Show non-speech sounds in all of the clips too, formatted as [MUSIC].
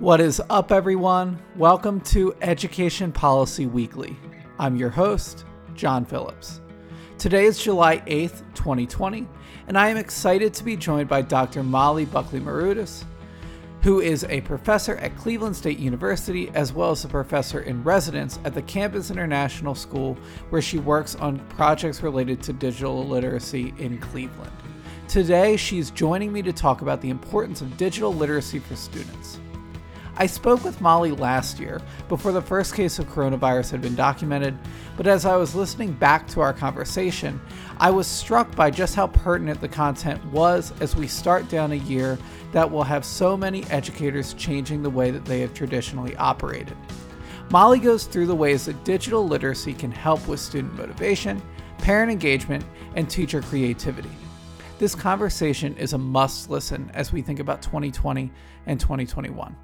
What is up, everyone? Welcome to Education Policy Weekly. I'm your host, John Phillips. Today is July 8th, 2020, and I am excited to be joined by Dr. Molly Buckley Marudas, who is a professor at Cleveland State University as well as a professor in residence at the Campus International School, where she works on projects related to digital literacy in Cleveland. Today, she's joining me to talk about the importance of digital literacy for students. I spoke with Molly last year, before the first case of coronavirus had been documented, but as I was listening back to our conversation, I was struck by just how pertinent the content was as we start down a year that will have so many educators changing the way that they have traditionally operated. Molly goes through the ways that digital literacy can help with student motivation, parent engagement, and teacher creativity. This conversation is a must listen as we think about 2020 and 2021.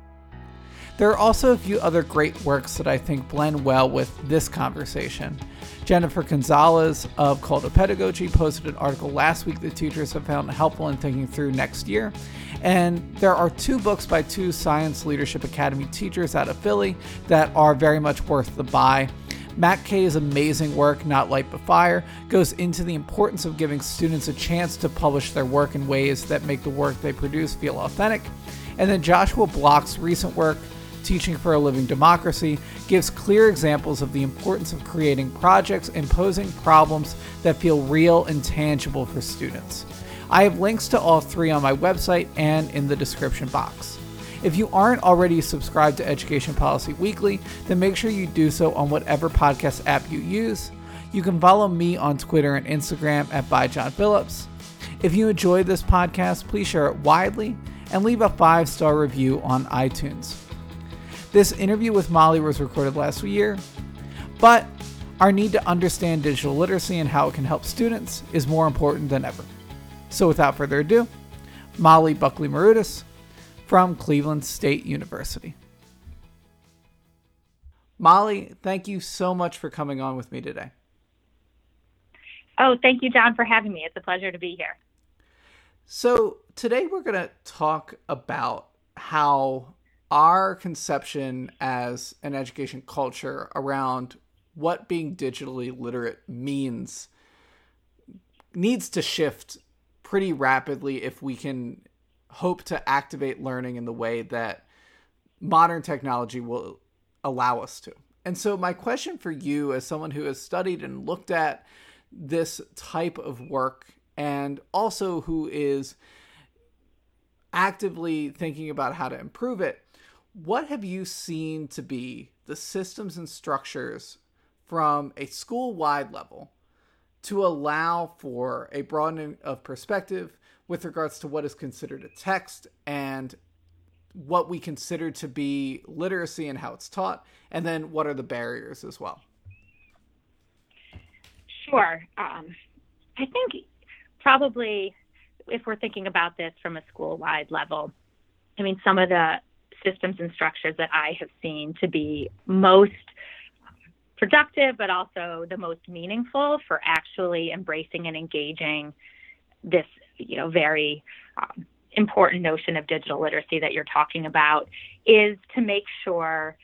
There are also a few other great works that I think blend well with this conversation. Jennifer Gonzalez of Cult of Pedagogy posted an article last week that teachers have found helpful in thinking through next year. And there are two books by two Science Leadership Academy teachers out of Philly that are very much worth the buy. Matt Kay's amazing work, Not Light But Fire, goes into the importance of giving students a chance to publish their work in ways that make the work they produce feel authentic. And then Joshua Block's recent work, Teaching for a Living Democracy gives clear examples of the importance of creating projects and posing problems that feel real and tangible for students. I have links to all three on my website and in the description box. If you aren't already subscribed to Education Policy Weekly, then make sure you do so on whatever podcast app you use. You can follow me on Twitter and Instagram at by John Phillips. If you enjoyed this podcast, please share it widely and leave a five star review on iTunes. This interview with Molly was recorded last year, but our need to understand digital literacy and how it can help students is more important than ever. So, without further ado, Molly Buckley Marudas from Cleveland State University. Molly, thank you so much for coming on with me today. Oh, thank you, John, for having me. It's a pleasure to be here. So, today we're going to talk about how our conception as an education culture around what being digitally literate means needs to shift pretty rapidly if we can hope to activate learning in the way that modern technology will allow us to. And so, my question for you, as someone who has studied and looked at this type of work, and also who is actively thinking about how to improve it, what have you seen to be the systems and structures from a school wide level to allow for a broadening of perspective with regards to what is considered a text and what we consider to be literacy and how it's taught, and then what are the barriers as well? Sure. Um, I think probably if we're thinking about this from a school wide level, I mean, some of the systems and structures that I have seen to be most productive, but also the most meaningful for actually embracing and engaging this, you know, very um, important notion of digital literacy that you're talking about is to make sure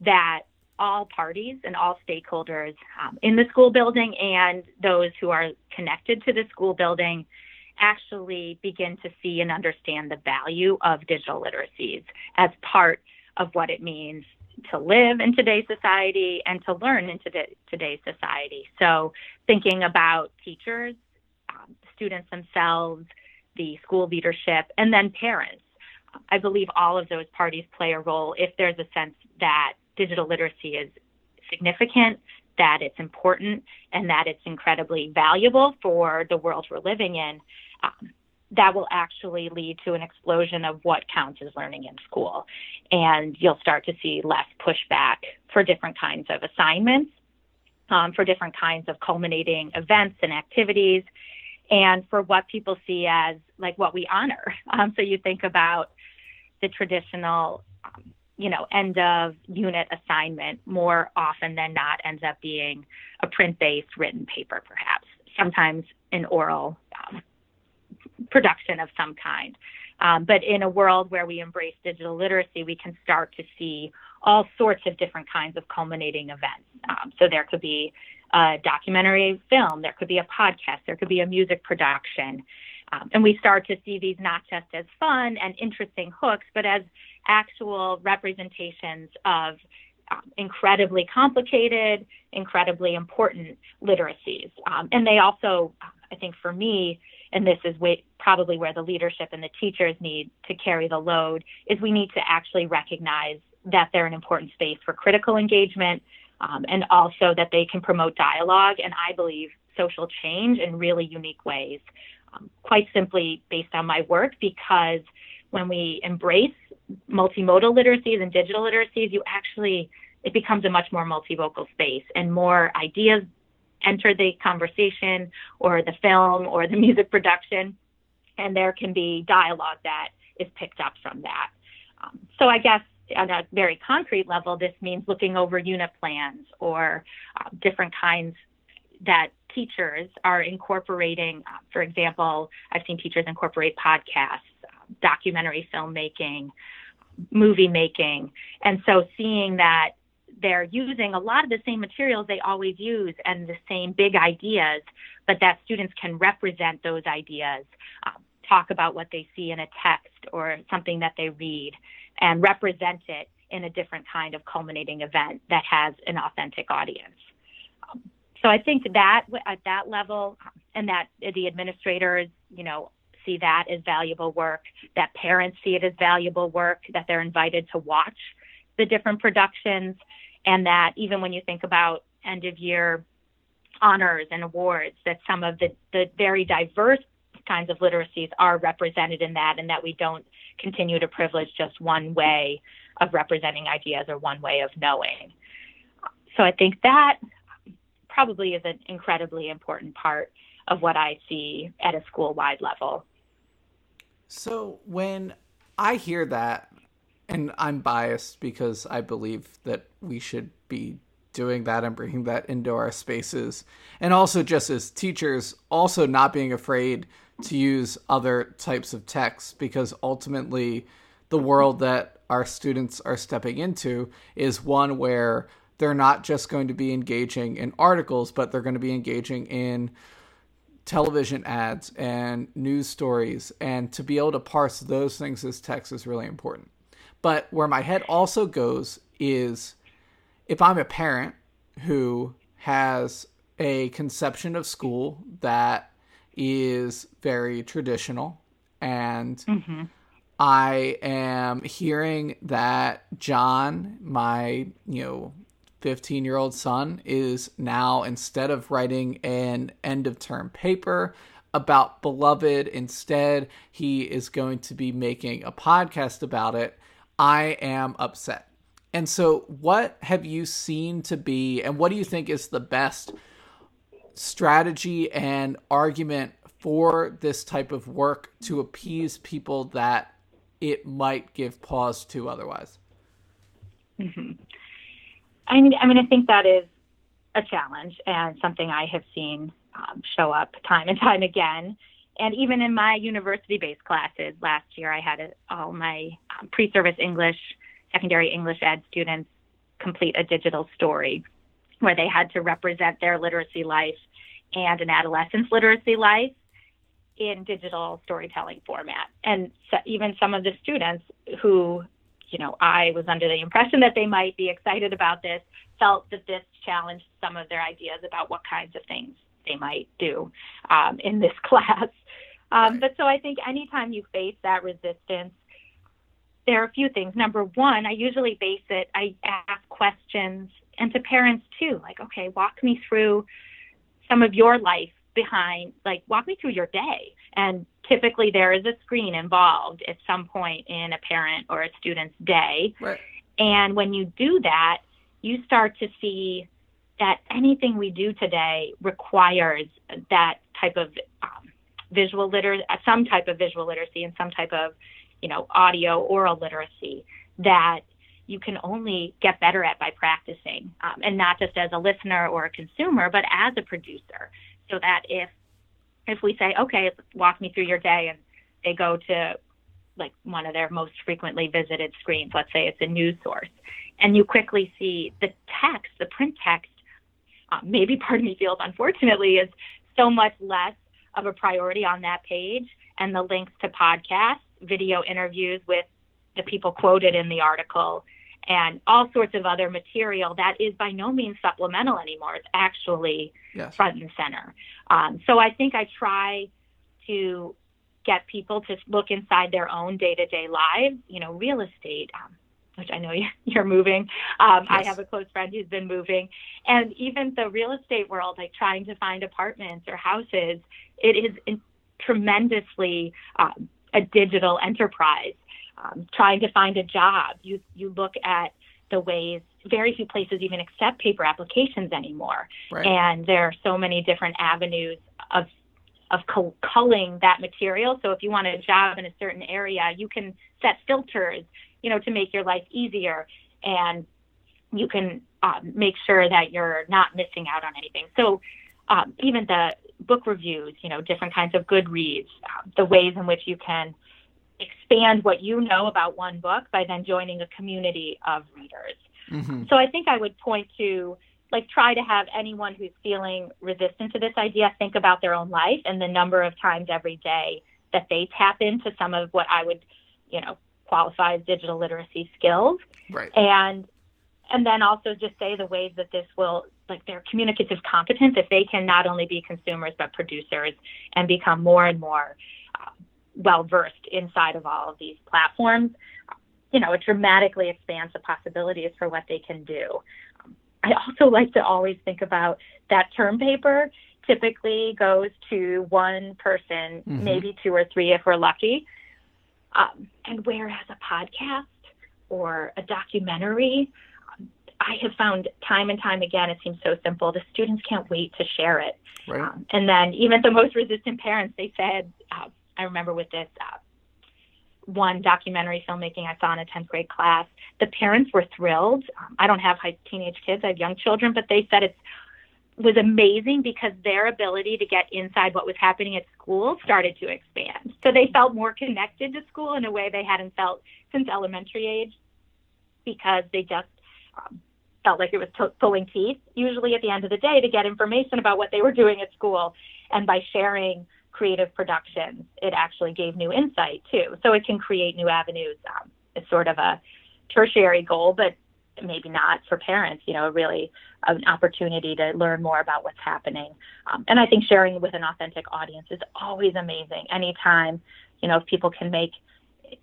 that all parties and all stakeholders um, in the school building and those who are connected to the school building actually begin to see and understand the value of digital literacies as part of what it means to live in today's society and to learn in today, today's society. So, thinking about teachers, um, students themselves, the school leadership, and then parents. I believe all of those parties play a role if there's a sense that digital literacy is significant, that it's important, and that it's incredibly valuable for the world we're living in um, that will actually lead to an explosion of what counts as learning in school. And you'll start to see less pushback for different kinds of assignments, um, for different kinds of culminating events and activities, and for what people see as like what we honor. [LAUGHS] Um, so you think about the traditional, um, you know, end of unit assignment more often than not ends up being a print based written paper, perhaps, sometimes an oral um, production of some kind. Um, but in a world where we embrace digital literacy, we can start to see all sorts of different kinds of culminating events. Um, so there could be a documentary film, there could be a podcast, there could be a music production. Um, and we start to see these not just as fun and interesting hooks, but as actual representations of um, incredibly complicated, incredibly important literacies. Um, and they also, I think for me, and this is way, probably where the leadership and the teachers need to carry the load, is we need to actually recognize that they're an important space for critical engagement um, and also that they can promote dialogue and I believe social change in really unique ways. Um, quite simply based on my work, because when we embrace multimodal literacies and digital literacies, you actually it becomes a much more multivocal space and more ideas enter the conversation or the film or the [LAUGHS] music production, and there can be dialogue that is picked up from that. Um, so I guess on a very concrete level, this means looking over unit plans or uh, different kinds that teachers are incorporating. Uh, for example, I've seen teachers incorporate podcasts, uh, documentary filmmaking, movie making. And so seeing that they're using a lot of the same materials they always use and the same big ideas, but that students can represent those ideas, um, talk about what they see in a text or something that they read, and represent it in a different kind of culminating event that has an authentic audience. Um, so I think that at that level, and that the administrators, you know, see that as valuable work, that parents see it as valuable work, that they're invited to watch the different productions, and that even when you think about end of year honors and awards, that some of the, the very diverse kinds of literacies are represented in that, and that we don't continue to privilege just one way of representing ideas or one way of knowing. So I think that probably is an incredibly important part of what I see at a school wide level. So when I hear that, and I'm biased because I believe that we should be doing that and bringing that into our spaces, and also just as teachers, also not being afraid to use other types of text because ultimately the world that our students are stepping into is one where they're not just going to be engaging in articles, but they're going to be engaging in television ads and news stories. And to be able to parse those things as text is really important. But where my head also goes is if I'm a parent who has a conception of school that is very traditional and mm-hmm. I am hearing that John, my, you know, 15 year old son, is now, instead of writing an end of term paper about Beloved, instead, he is going to be making a podcast about it. I am upset. And so, what have you seen to be, and what do you think is the best strategy and argument for this type of work to appease people that it might give pause to otherwise? Mm-hmm. I mean, I mean, I think that is a challenge and something I have seen um, show up time and time again. And even in my university-based classes last year, I had a, all my um, pre-service English, secondary English ed students complete a digital story where they had to represent their literacy life and an adolescent's literacy life in digital storytelling format. And so even some of the students who, you know, I was under the impression that they might be excited about this, felt that this challenged some of their ideas about what kinds of things they might do um, in this [LAUGHS] class. Um, right. But so I think anytime you face that resistance, there are a few things. Number one, I usually base it, I ask questions, and to parents too, like, okay, walk me through some of your life behind, like, walk me through your day. And typically there is a screen involved at some point in a parent or a student's day. Right. And when you do that, you start to see that anything we do today requires that type of um, visual literacy, some type of visual literacy and some type of, you know, audio oral literacy that you can only get better at by practicing, um, and not just as a listener or a consumer, but as a producer. So that if if we say, okay, walk me through your day, and they go to like one of their most frequently visited screens. Let's say it's a news source, and you quickly see the text, the print text. Uh, maybe part of me feels, unfortunately, is so much less of a priority on that page, and the links to podcasts, video interviews with the people quoted in the article, and all sorts of other material that is by no means supplemental anymore. It's actually yes. front and center. Um, so I think I try to get people to look inside their own day to day lives. You know, real estate, um, which I know you're [LAUGHS] moving. Um, yes. I have a close friend who's been moving. And even the real estate world, like trying to find apartments or houses, it is in, tremendously um, a digital enterprise. Um, trying to find a job, you you look at the ways very few places even accept paper applications anymore, right. and there are so many different avenues of of culling that material. So if you want a job in a certain area, you can set filters, you know, to make your life easier, and you can um, make sure that you're not missing out on anything. So um, even the book reviews, you know, different kinds of good reads, uh, the ways in which you can expand what you know about one book by then joining a community of readers. Mm-hmm. So I think I would point to like try to have anyone who's feeling resistant to this idea think about their own life and the number of times every day that they tap into some of what I would, you know, qualify as digital literacy skills. Right. And and then also just say the ways that this will like their communicative competence if they can not only be consumers but producers and become more and more uh, well versed inside of all of these platforms you know it dramatically expands the possibilities for what they can do I also like to always think about that term paper typically goes to one person, mm-hmm. maybe two or three if we're lucky. Um, and whereas a podcast or a documentary, um, I have found time and time again, it seems so simple. The students can't wait to share it. Right. Um, and then even the most resistant parents, they said, uh, I remember with this uh, one documentary filmmaking I saw in a 10th grade class, the parents were thrilled. Um, I don't have high teenage kids, I have young children, but they said it was amazing because their ability to get inside what was happening at school started to expand. So they felt more connected to school in a way they hadn't felt since elementary age because they just um, felt like it was t- pulling teeth, usually at the end of the day, to get information about what they were doing at school. And by sharing creative productions, it actually gave new insight too. So it can create new avenues. Um, it's sort of a tertiary goal, but maybe not for parents, you know, really an opportunity to learn more about what's happening. Um, and I think sharing with an authentic audience is always amazing. Anytime, you know, if people can make,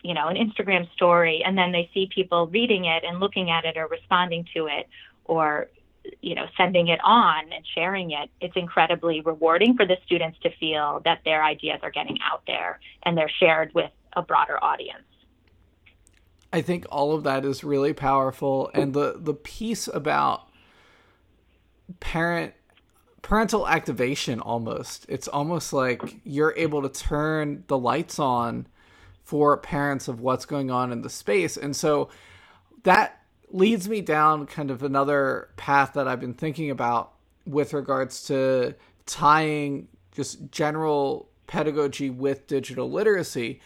you know, an Instagram story and then they see people reading it and looking at it or responding to it or you know sending it on and sharing it it's incredibly rewarding for the students to feel that their ideas are getting out there and they're shared with a broader audience i think all of that is really powerful. And the the piece about parent parental activation almost it's almost like you're able to turn the lights on for parents of what's going on in the space. And so that leads me down kind of another path that I've been thinking about with regards to tying just general pedagogy with digital literacy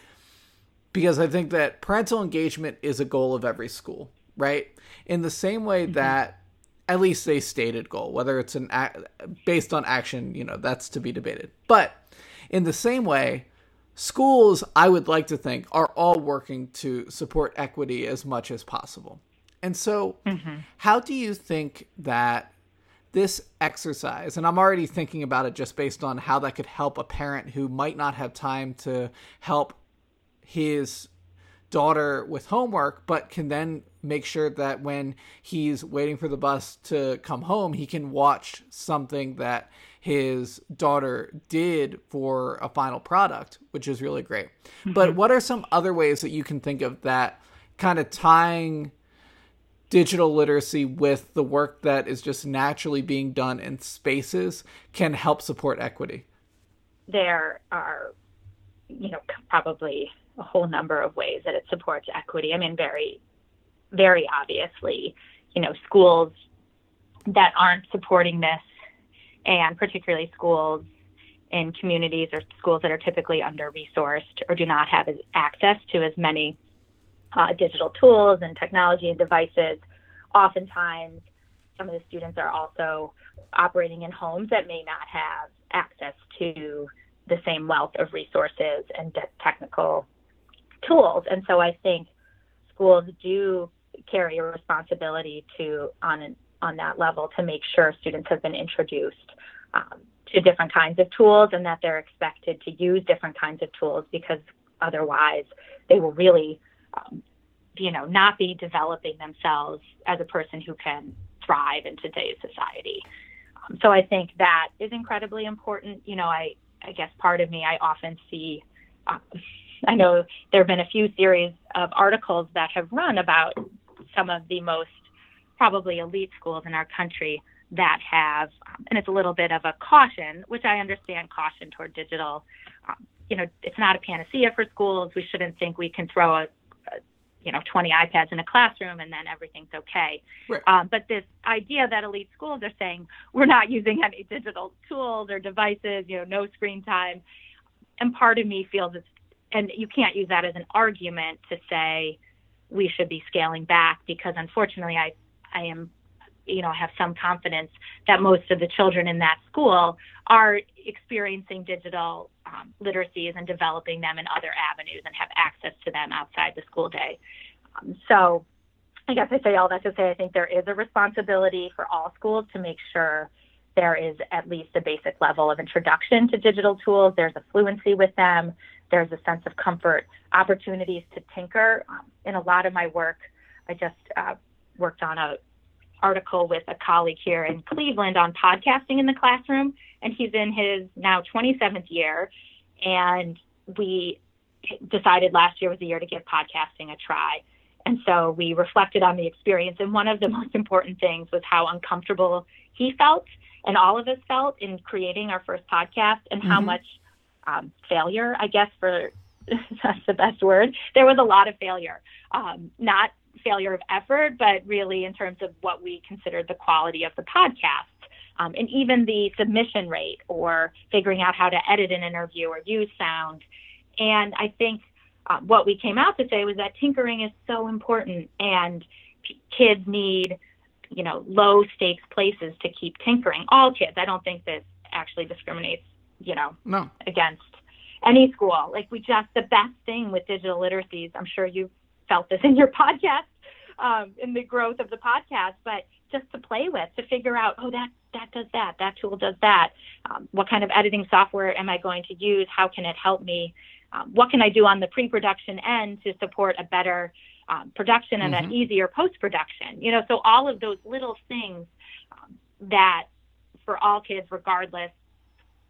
because I think that parental engagement is a goal of every school, right? In the same way mm-hmm. that at least a stated goal, whether it's an based on action, you know, that's to be debated. But in the same way, schools, I would like to think, are all working to support equity as much as possible. And so, mm-hmm. how do you think that this exercise, and I'm already thinking about it just based on how that could help a parent who might not have time to help his daughter with homework, but can then make sure that when he's waiting for the bus to come home, he can watch something that his daughter did for a final product, which is really great. Mm-hmm. But what are some other ways that you can think of that kind of tying digital literacy with the work that is just naturally being done in spaces can help support equity? There are, you know, probably a whole number of ways that it supports equity. I mean, very, very obviously, you know, schools that aren't supporting this, and particularly schools in communities or schools that are typically under resourced or do not have access to as many uh, digital tools and technology and devices. Oftentimes, some of the students are also operating in homes that may not have access to the same wealth of resources and technical tools. And so I think schools do carry a responsibility to on an, on that level to make sure students have been introduced um, to different kinds of tools and that they're expected to use different kinds of tools because otherwise they will really um, you know not be developing themselves as a person who can thrive in today's society um, so i think that is incredibly important you know i i guess part of me i often see um, i know there have been a few series of articles that have run about some of the most probably elite schools in our country that have, um, and it's a little bit of a caution, which I understand caution toward digital. Um, you know, it's not a panacea for schools. We shouldn't think we can throw a, a you know 20 iPads in a classroom and then everything's okay. Right. Um, but this idea that elite schools are saying we're not using any digital tools or devices, you know, no screen time, and part of me feels it's, and you can't use that as an argument to say we should be scaling back because unfortunately I I am you know have some confidence that most of the children in that school are experiencing digital um, literacies and developing them in other avenues and have access to them outside the school day. Um, so I guess I say all that to say I think there is a responsibility for all schools to make sure there is at least a basic level of introduction to digital tools. There's a fluency with them. There's a sense of comfort, opportunities to tinker. Um, in a lot of my work, I just uh, worked on a article with a colleague here in Cleveland on podcasting in the classroom, and he's in his now 27th year. And we decided last year was the year to give podcasting a try. And so we reflected on the experience. And one of the [LAUGHS] most important things was how uncomfortable he felt and all of us felt in creating our first podcast and mm-hmm. how much um, failure, I guess, for [LAUGHS] that's the best word. There was a lot of failure, um, not failure of effort, but really in terms of what we considered the quality of the podcast. Um, and even the submission rate or figuring out how to edit an interview or use sound. And I think uh, what we came out to say was that tinkering is so important and p- kids need, you know, low stakes places to keep tinkering. All kids. I don't think this actually discriminates, you know, no. against any school. Like we just, the best thing with digital literacies, I'm sure you felt this in your [LAUGHS] podcast um, in the growth of the podcast, but just to play with, to figure out, oh, that that does that, that tool does that. Um, what kind of editing software am I going to use? How can it help me? Um, what can I do on the pre-production end to support a better um, production and mm-hmm. an easier post-production? You know, so all of those little things um, that for all kids, regardless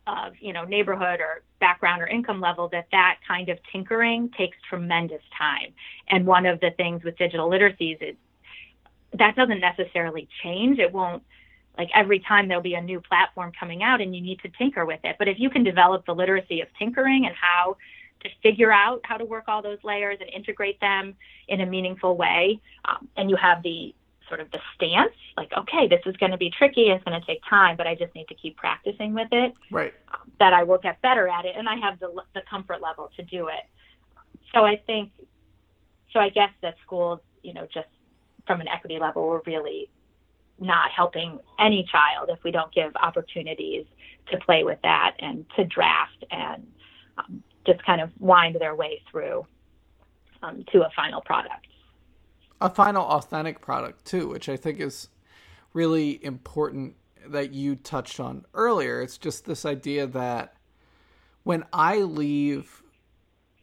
of you know neighborhood or background or income level that that kind of tinkering takes tremendous time. And one of the things with digital literacies is that doesn't necessarily change. It won't like every time there'll be a new platform coming out and you need to tinker with it. But if you can develop the literacy of tinkering and how to figure out how to work all those layers and integrate them in a meaningful way um, and you have the sort of the stance like okay this is going to be tricky it's going to take time but i just need to keep practicing with it. Right. That i will get better at it and i have the, the comfort level to do it. So i think so i guess that schools you know just from an equity level we're really not helping any child if we don't give opportunities to play with that and to draft and um, just kind of wind their way through um, to a final product a final authentic product too, which I think is really important that you touched on earlier. It's just this idea that when I leave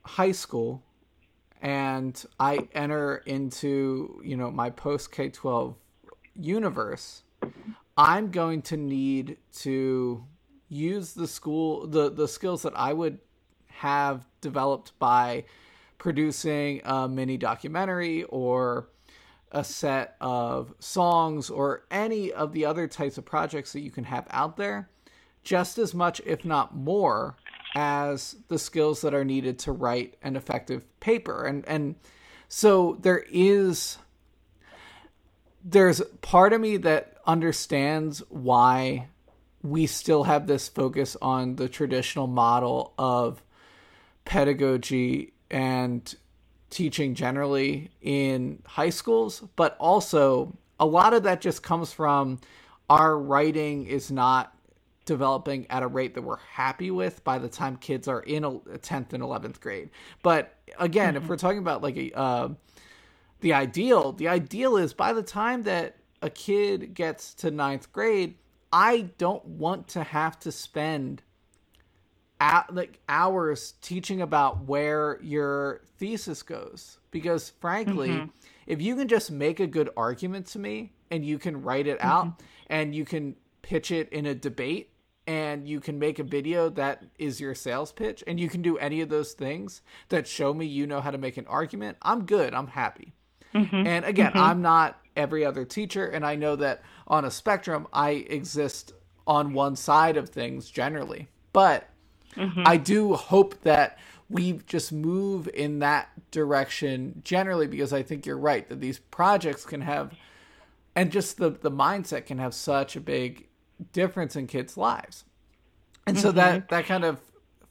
high school and I enter into, you know, my post K-12 universe, I'm going to need to use the school the the skills that I would have developed by producing a mini documentary or a set of songs or any of the other types of projects that you can have out there just as much if not more as the skills that are needed to write an effective paper. And and so there is there's part of me that understands why we still have this focus on the traditional model of pedagogy and teaching generally in high schools, but also a lot of that just comes from our writing is not developing at a rate that we're happy with by the time kids are in a 10th and 11th grade. But again, mm-hmm. if we're talking about like a uh, the ideal, the ideal is by the time that a kid gets to ninth grade, I don't want to have to spend like hours teaching about where your thesis goes because frankly mm-hmm. if you can just make a good argument to me and you can write it mm-hmm. out and you can pitch it in a debate and you can make a video that is your sales pitch and you can do any of those things that show me you know how to make an argument i'm good i'm happy mm-hmm. and again mm-hmm. i'm not every other teacher and i know that on a spectrum i exist on one side of things generally but Mm-hmm. I do hope that we just move in that direction generally because I think you're right that these projects can have and just the the mindset can have such a big difference in kids' lives. And so mm-hmm. that that kind of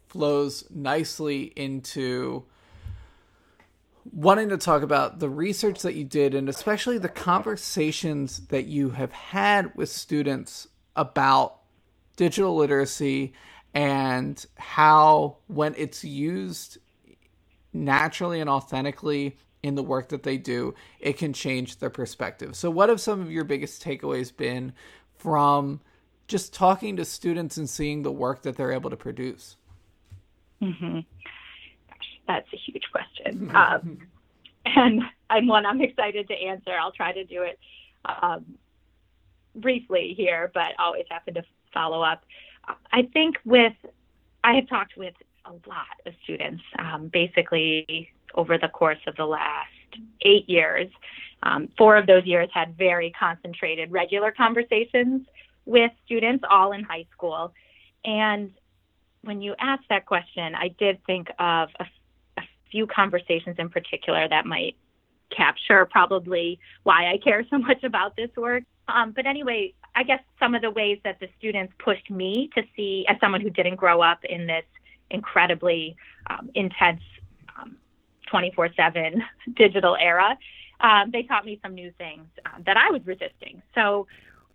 flows nicely into wanting to talk about the research that you did and especially the conversations that you have had with students about digital literacy and how when it's used naturally and authentically in the work that they do, it can change their perspective. So, what have some of your biggest takeaways been from just talking to students and seeing the work that they're able to produce? Mm-hmm. Gosh, that's a huge question. [LAUGHS] um, and I'm one I'm excited to answer. I'll try to do it um, briefly here, but always happen to follow up. I think with, I have talked with a lot of students, um, basically over the course of the last eight years. Um, four of those years had very concentrated, regular conversations with students, all in high school. And when you asked that question, I did think of a, a few conversations in particular that might capture probably why I care so much about this work. Um, but anyway, I guess some of the ways that the students pushed me to see, as someone who didn't grow up in this incredibly um, intense 24 um, 7 [LAUGHS] digital era, um, they taught me some new things um, that I was resisting. So,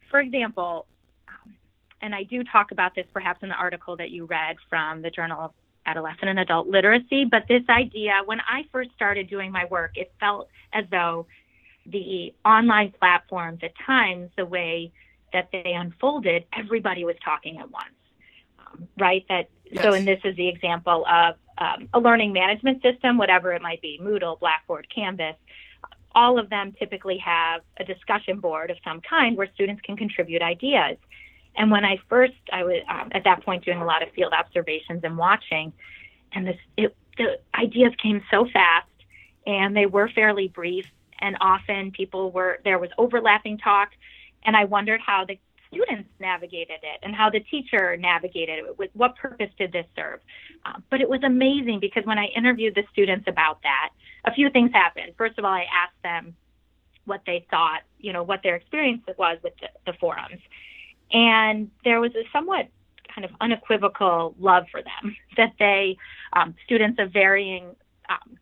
for example, um, and I do talk about this perhaps in the article that you read from the Journal of Adolescent and Adult Literacy, but this idea, when I first started doing my work, it felt as though the online platforms at times, the way that they unfolded, everybody was talking at once, um, right? That yes. so, and this is the example of um, a learning management system, whatever it might be, Moodle, Blackboard, Canvas. All of them typically have a discussion board of some kind where students can contribute ideas. And when I first, I was um, at that point doing a lot of field observations and watching, and this, it, the ideas came so fast, and they were fairly brief, and often people were there was overlapping talk and I wondered how the students navigated it and how the teacher navigated it. With what purpose did this serve? Uh, but it was amazing because when I interviewed the students about that, a few things happened. First of all, I asked them what they thought, you know, what their experience was with the, the forums. And there was a somewhat kind of unequivocal love for them [LAUGHS] that they, um, students of varying, um,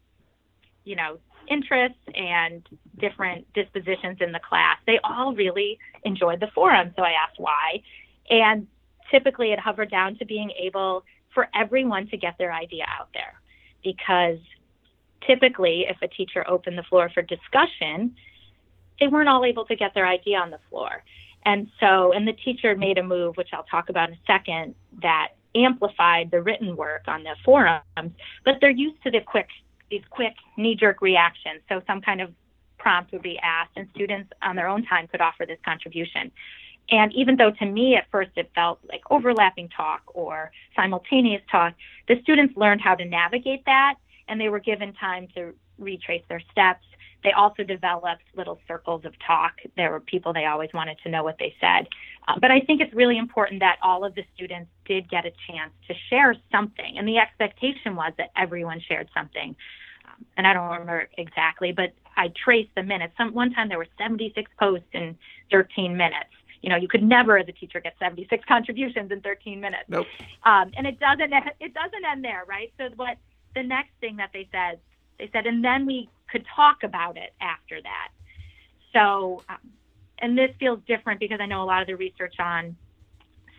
you know, interests and different dispositions in the class, they all really enjoyed the forum. So I asked why. And typically it hovered down to being able for everyone to get their idea out there. Because typically, if a teacher opened the floor for discussion, they weren't all able to get their idea on the floor. And so, and the teacher made a move, which I'll talk about in a second, that amplified the written work on the forums, but they're used to the quick these quick knee jerk reactions. So some kind of prompt would be asked, and students on their own time could offer this contribution. And even though to me at first it felt like overlapping talk or simultaneous talk, the students learned how to navigate that and they were given time to retrace their steps. They also developed little circles of talk. There were people they always wanted to know what they said. Uh, but I think it's really important that all of the students did get a chance to share something. And the expectation was that everyone shared something. Um, and I don't remember exactly, but I traced the minutes. Some one time there were 76 posts in 13 minutes. you know, you could never as a teacher get 76 [LAUGHS] contributions in 13 minutes. Nope. Um, and it doesn't [LAUGHS] it doesn't end there, right? So what the next thing that they said, they said, and then we could talk about it after that. So, um, and this feels different because I know a lot of the research on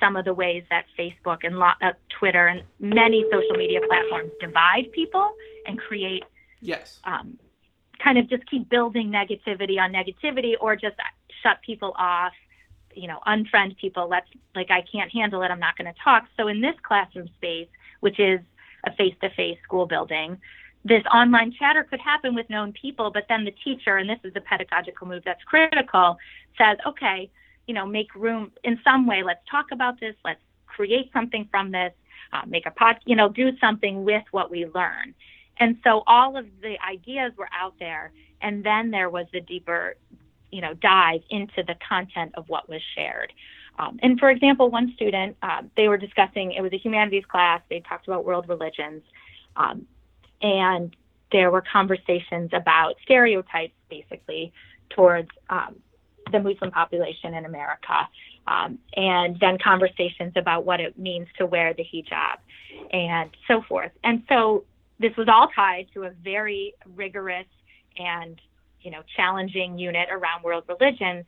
some of the ways that Facebook and lo- uh, Twitter and many social media platforms divide people and create yes. um, kind of just keep building negativity on negativity or just shut people off you know unfriend people. Let's like i can't handle it. I'm not going to talk. So in this classroom space which is a face-to-face school building this online chatter could happen with known people but then the teacher and this is a pedagogical move that's critical says okay you know, make room in some way. Let's talk about this. Let's create something from this. Uh, make a pod, you know, do something with what we learn. And so all of the ideas were out there, and then there was the deeper, you know, dive into the content of what was shared. Um, and for example, one student, uh, they were discussing, it was a humanities class, they talked about world religions, um, and there were conversations about stereotypes, basically, towards um, the Muslim population in America, um, and then conversations about what it means to wear the hijab and so forth. And so this was all tied to a very rigorous and you know challenging unit around world religions,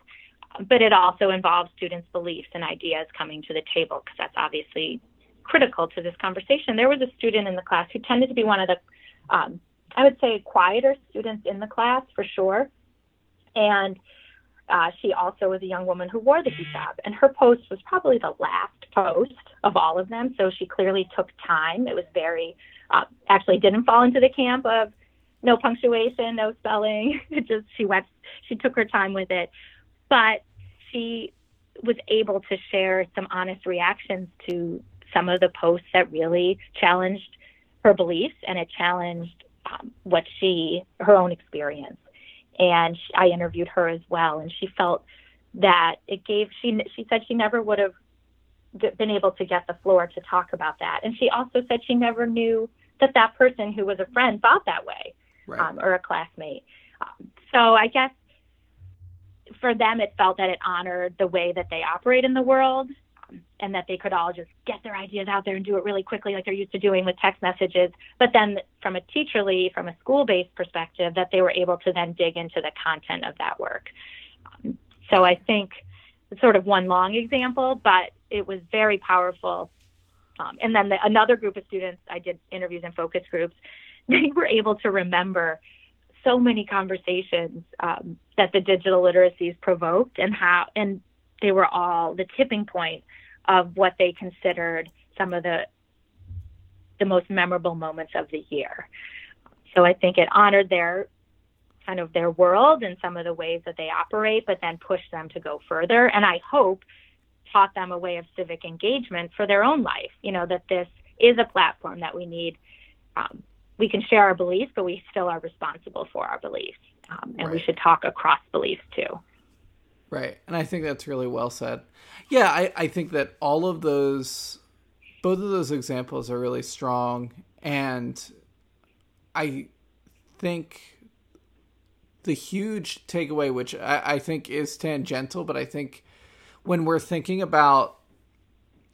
but it also involves students' beliefs and ideas coming to the table because that's obviously critical to this conversation. There was a student in the class who tended to be one of the um, I would say quieter students in the class for sure. And uh, she also was a young woman who wore the hijab, and her post was probably the last post of all of them. So she clearly took time. It was very, uh, actually didn't fall into the camp of no punctuation, no spelling. [LAUGHS] It just she went, she took her time with it, but she was able to share some honest reactions to some of the posts that really challenged her beliefs and it challenged um, what she her own experience and she, I interviewed her as well, and she felt that it gave she she said she never would have been able to get the floor to talk about that, and she also said she never knew that that person who was a friend thought that way, right. um, or a classmate. Um, so I guess for them, it felt that it honored the way that they operate in the world and that they could all just get their ideas out there and do it really quickly like they're used to doing with text messages. But then from a teacherly from a school based perspective that they were able to then dig into the content of that work. Um, so i think it's sort of one long example but it was very powerful. Um, and then the, another group of students i did interviews and focus groups [LAUGHS] they were able to remember so many conversations um, that the digital literacies provoked and how and they were all the tipping point of what they considered some of the the most memorable moments of the year. So I think it honored their kind of their world and some of the ways that they operate, but then pushed them to go further. And I hope taught them a way of civic engagement for their own life. You know that this is a platform that we need. Um, we can share our beliefs, but we still are responsible for our beliefs, um, and right. we should talk across beliefs too. Right. And I think that's really well said. Yeah, I, I think that all of those, both of those examples are really strong. And I think the huge takeaway, which I, I think is tangential, but I think when we're thinking about,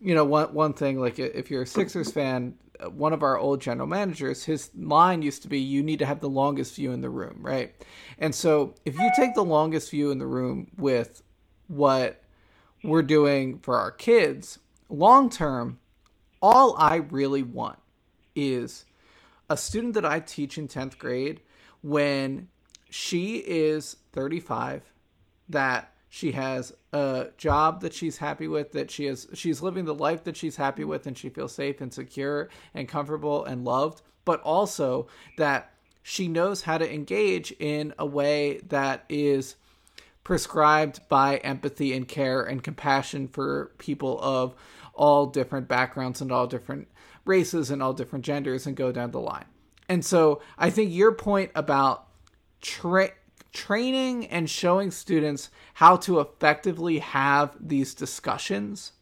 you know, one, one thing, like if you're a Sixers fan, one of our old general managers, his line used to be, "You need to have the longest view in the room," right? And so, if you take the longest view in the room with what we're doing for our kids, long term, all I really want is a student that I teach in 10th grade when she is 35 that she has a job that she's happy with that she is she's living the life that she's happy with and she feels safe and secure and comfortable and loved but also that she knows how to engage in a way that is prescribed by empathy and care and compassion for people of all different backgrounds and all different races and all different genders and go down the line. And so I think your point about tra- training and showing students how to effectively have these discussions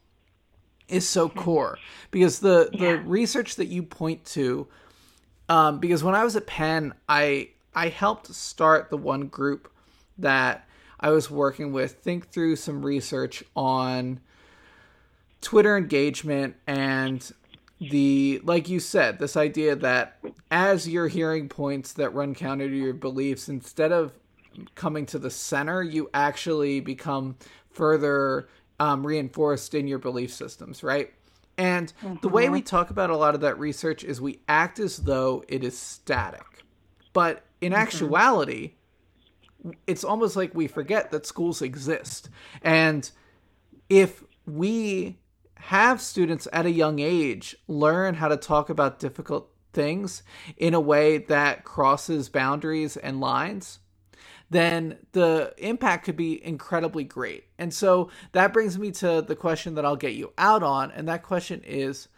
is so core because the yeah. the research that you point to um, because when I was at Penn I I helped start the one group that I was working with think through some research on Twitter engagement and the like you said this idea that as you're hearing points that run counter to your beliefs instead of coming to the center you actually become further um, reinforced in your belief systems right and mm-hmm. the way we mm-hmm. talk about a lot of that research is we act as though it is static but in mm-hmm. actuality it's almost like we forget that schools exist and if we have students at a young age learn how to talk about difficult things in a way that crosses boundaries and lines, then the impact could be incredibly great. And so that brings me to the question that I'll get you out on. And that question is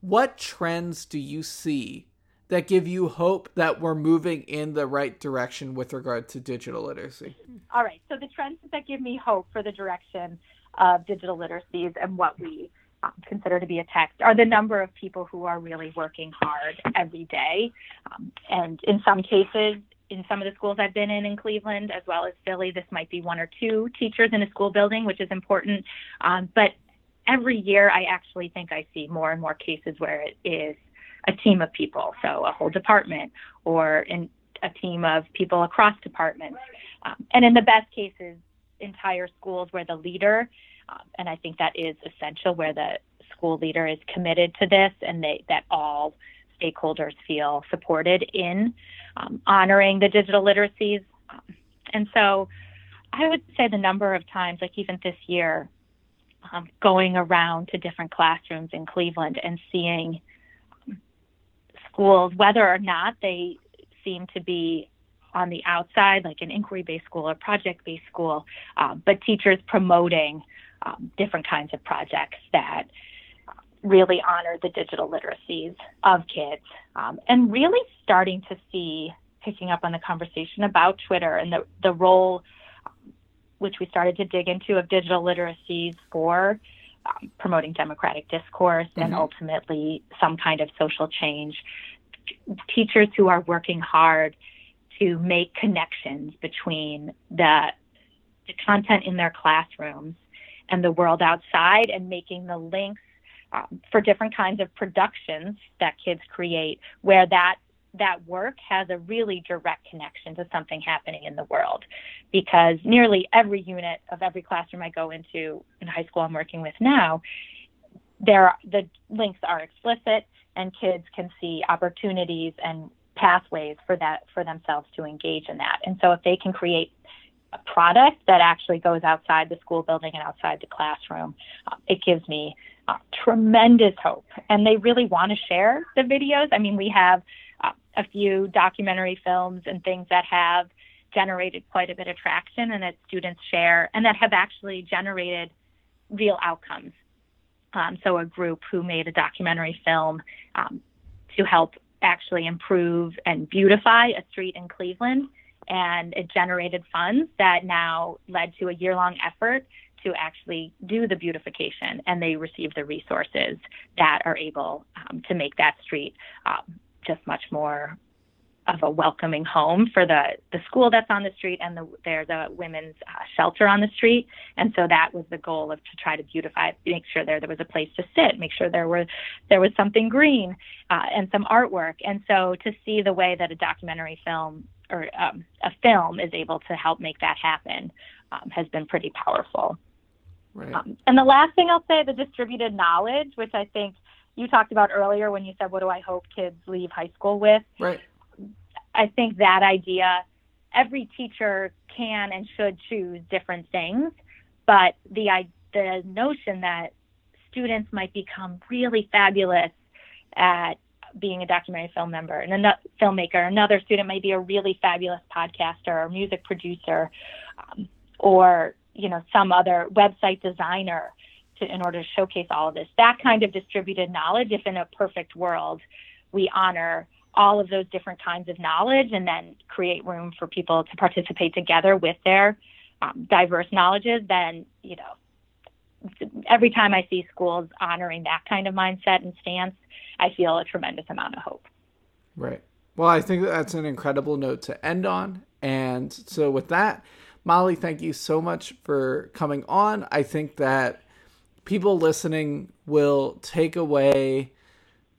what trends do you see that give you hope that we're moving in the right direction with regard to digital literacy? All right. So the trends that give me hope for the direction of digital literacies and what we um, consider to be a text are the number of people who are really working hard every day. Um, and in some cases, in some of the schools I've been in in Cleveland, as well as Philly, this might be one or two teachers in a school building, which is important. Um, but every year, I actually think I see more and more cases where it is a team of people, so a whole department or in a team of people across departments. Um, and in the best cases, entire schools where the leader um, and I think that is essential where the school leader is committed to this and they, that all stakeholders feel supported in um, honoring the digital literacies. Um, and so I would say the number of times, like even this year, um, going around to different classrooms in Cleveland and seeing um, schools, whether or not they seem to be on the outside, like an inquiry based school or project based school, um, but teachers promoting um, different kinds of projects that really honor the digital literacies of kids um, and really starting to see picking up on the conversation about twitter and the, the role um, which we started to dig into of digital literacies for um, promoting democratic discourse mm-hmm. and ultimately some kind of social change teachers who are working hard to make connections between the, the content in their classrooms and the world outside and making the links um, for different kinds of productions that kids create where that that work has a really direct connection to something happening in the world because nearly every unit of every classroom I go into in high school I'm working with now there the links are explicit and kids can see opportunities and pathways for that for themselves to engage in that and so if they can create a product that actually goes outside the school building and outside the classroom. Uh, it gives me uh, tremendous hope. And they really want to share the videos. I mean, we have uh, a few documentary films and things that have generated quite a bit of traction and that students share and that have actually generated real outcomes. Um, so, a group who made a documentary film um, to help actually improve and beautify a street in Cleveland and it generated funds that now led to a year long effort to actually do the beautification and they receive the resources that are able um, to make that street um, just much more of a welcoming home for the the school that's on the street and the there's a women's uh, shelter on the street and so that was the goal of to try to beautify make sure there there was a place to sit make sure there were there was something green uh, and some artwork and so to see the way that a documentary film or um, a film is able to help make that happen um, has been pretty powerful. Right. Um, and the last thing I'll say, the distributed knowledge, which I think you talked about earlier when you said, "What do I hope kids leave high school with?" Right. I think that idea, every teacher can and should choose different things, but the the notion that students might become really fabulous at being a documentary film member and a filmmaker. Another student might be a really fabulous podcaster or music producer, um, or you know some other website designer to, in order to showcase all of this. That kind of distributed knowledge, if in a perfect world, we honor all of those different kinds of knowledge and then create room for people to participate together with their um, diverse knowledges, then you know every time I see schools honoring that kind of mindset and stance, I feel a tremendous amount of hope. Right. Well, I think that's an incredible note to end on. And so, with that, Molly, thank you so much for coming on. I think that people listening will take away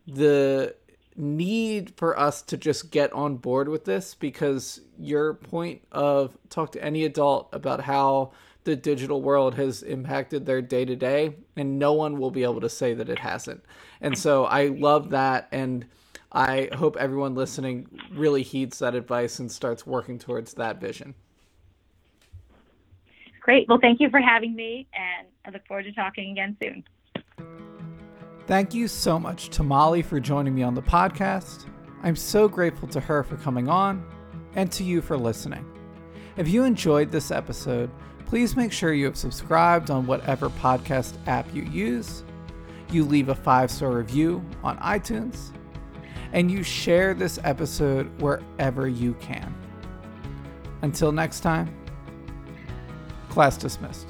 the need for us to just get on board with this because your point of talk to any adult about how the digital world has impacted their day to day, and no one will be able to say that it hasn't. And so I love that. And I hope everyone listening really heeds that advice and starts working towards that vision. Great. Well, thank you for having me, and I look forward to talking again soon. Thank you so much to Molly for joining me on the podcast. I'm so grateful to her for coming on and to you for listening. If you enjoyed this episode, please make sure you have subscribed on whatever podcast app you use, you leave a five star review on iTunes, and you share this episode wherever you can. Until next time, class dismissed.